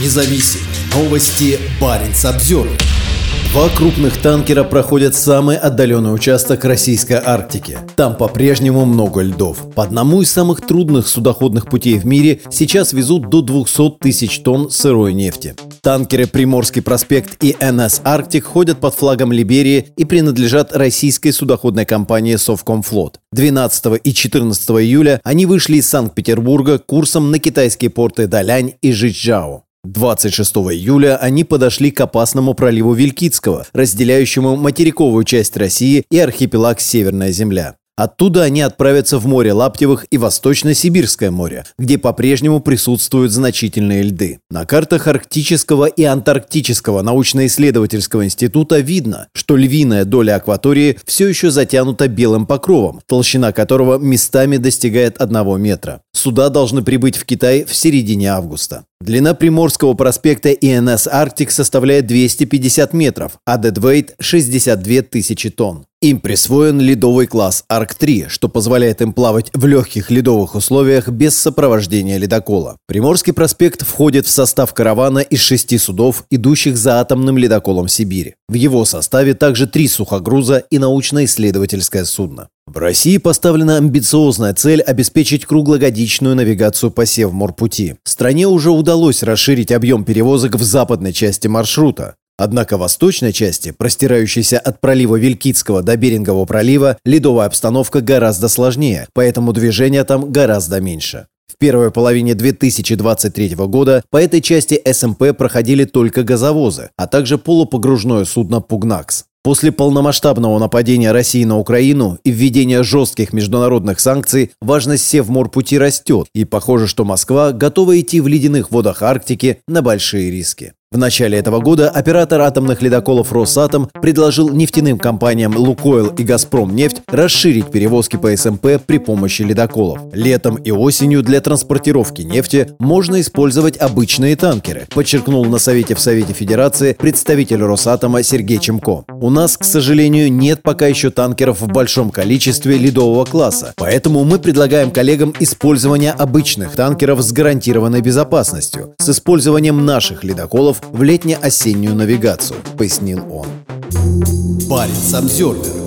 независим. Новости Баренц обзор. Два крупных танкера проходят самый отдаленный участок российской Арктики. Там по-прежнему много льдов. По одному из самых трудных судоходных путей в мире сейчас везут до 200 тысяч тонн сырой нефти. Танкеры «Приморский проспект» и «НС Арктик» ходят под флагом Либерии и принадлежат российской судоходной компании «Совкомфлот». 12 и 14 июля они вышли из Санкт-Петербурга курсом на китайские порты Далянь и Жичжао. 26 июля они подошли к опасному проливу Вилькицкого, разделяющему материковую часть России и архипелаг Северная Земля. Оттуда они отправятся в море Лаптевых и Восточно-Сибирское море, где по-прежнему присутствуют значительные льды. На картах Арктического и Антарктического научно-исследовательского института видно, что львиная доля акватории все еще затянута белым покровом, толщина которого местами достигает 1 метра. Суда должны прибыть в Китай в середине августа. Длина Приморского проспекта ИНС «Арктик» составляет 250 метров, а дедвейт – 62 тысячи тонн. Им присвоен ледовый класс Арк-3, что позволяет им плавать в легких ледовых условиях без сопровождения ледокола. Приморский проспект входит в состав каравана из шести судов, идущих за атомным ледоколом Сибирь. В его составе также три сухогруза и научно-исследовательское судно. В России поставлена амбициозная цель обеспечить круглогодичную навигацию по Севморпути. Стране уже удалось расширить объем перевозок в западной части маршрута. Однако в восточной части, простирающейся от пролива Вилькицкого до Берингового пролива, ледовая обстановка гораздо сложнее, поэтому движения там гораздо меньше. В первой половине 2023 года по этой части СМП проходили только газовозы, а также полупогружное судно «Пугнакс». После полномасштабного нападения России на Украину и введения жестких международных санкций важность Севморпути растет, и похоже, что Москва готова идти в ледяных водах Арктики на большие риски. В начале этого года оператор атомных ледоколов «Росатом» предложил нефтяным компаниям «Лукойл» и «Газпромнефть» расширить перевозки по СМП при помощи ледоколов. Летом и осенью для транспортировки нефти можно использовать обычные танкеры, подчеркнул на Совете в Совете Федерации представитель «Росатома» Сергей Чемко. У нас, к сожалению, нет пока еще танкеров в большом количестве ледового класса, поэтому мы предлагаем коллегам использование обычных танкеров с гарантированной безопасностью, с использованием наших ледоколов в летне-осеннюю навигацию, пояснил он. Парень Самсервер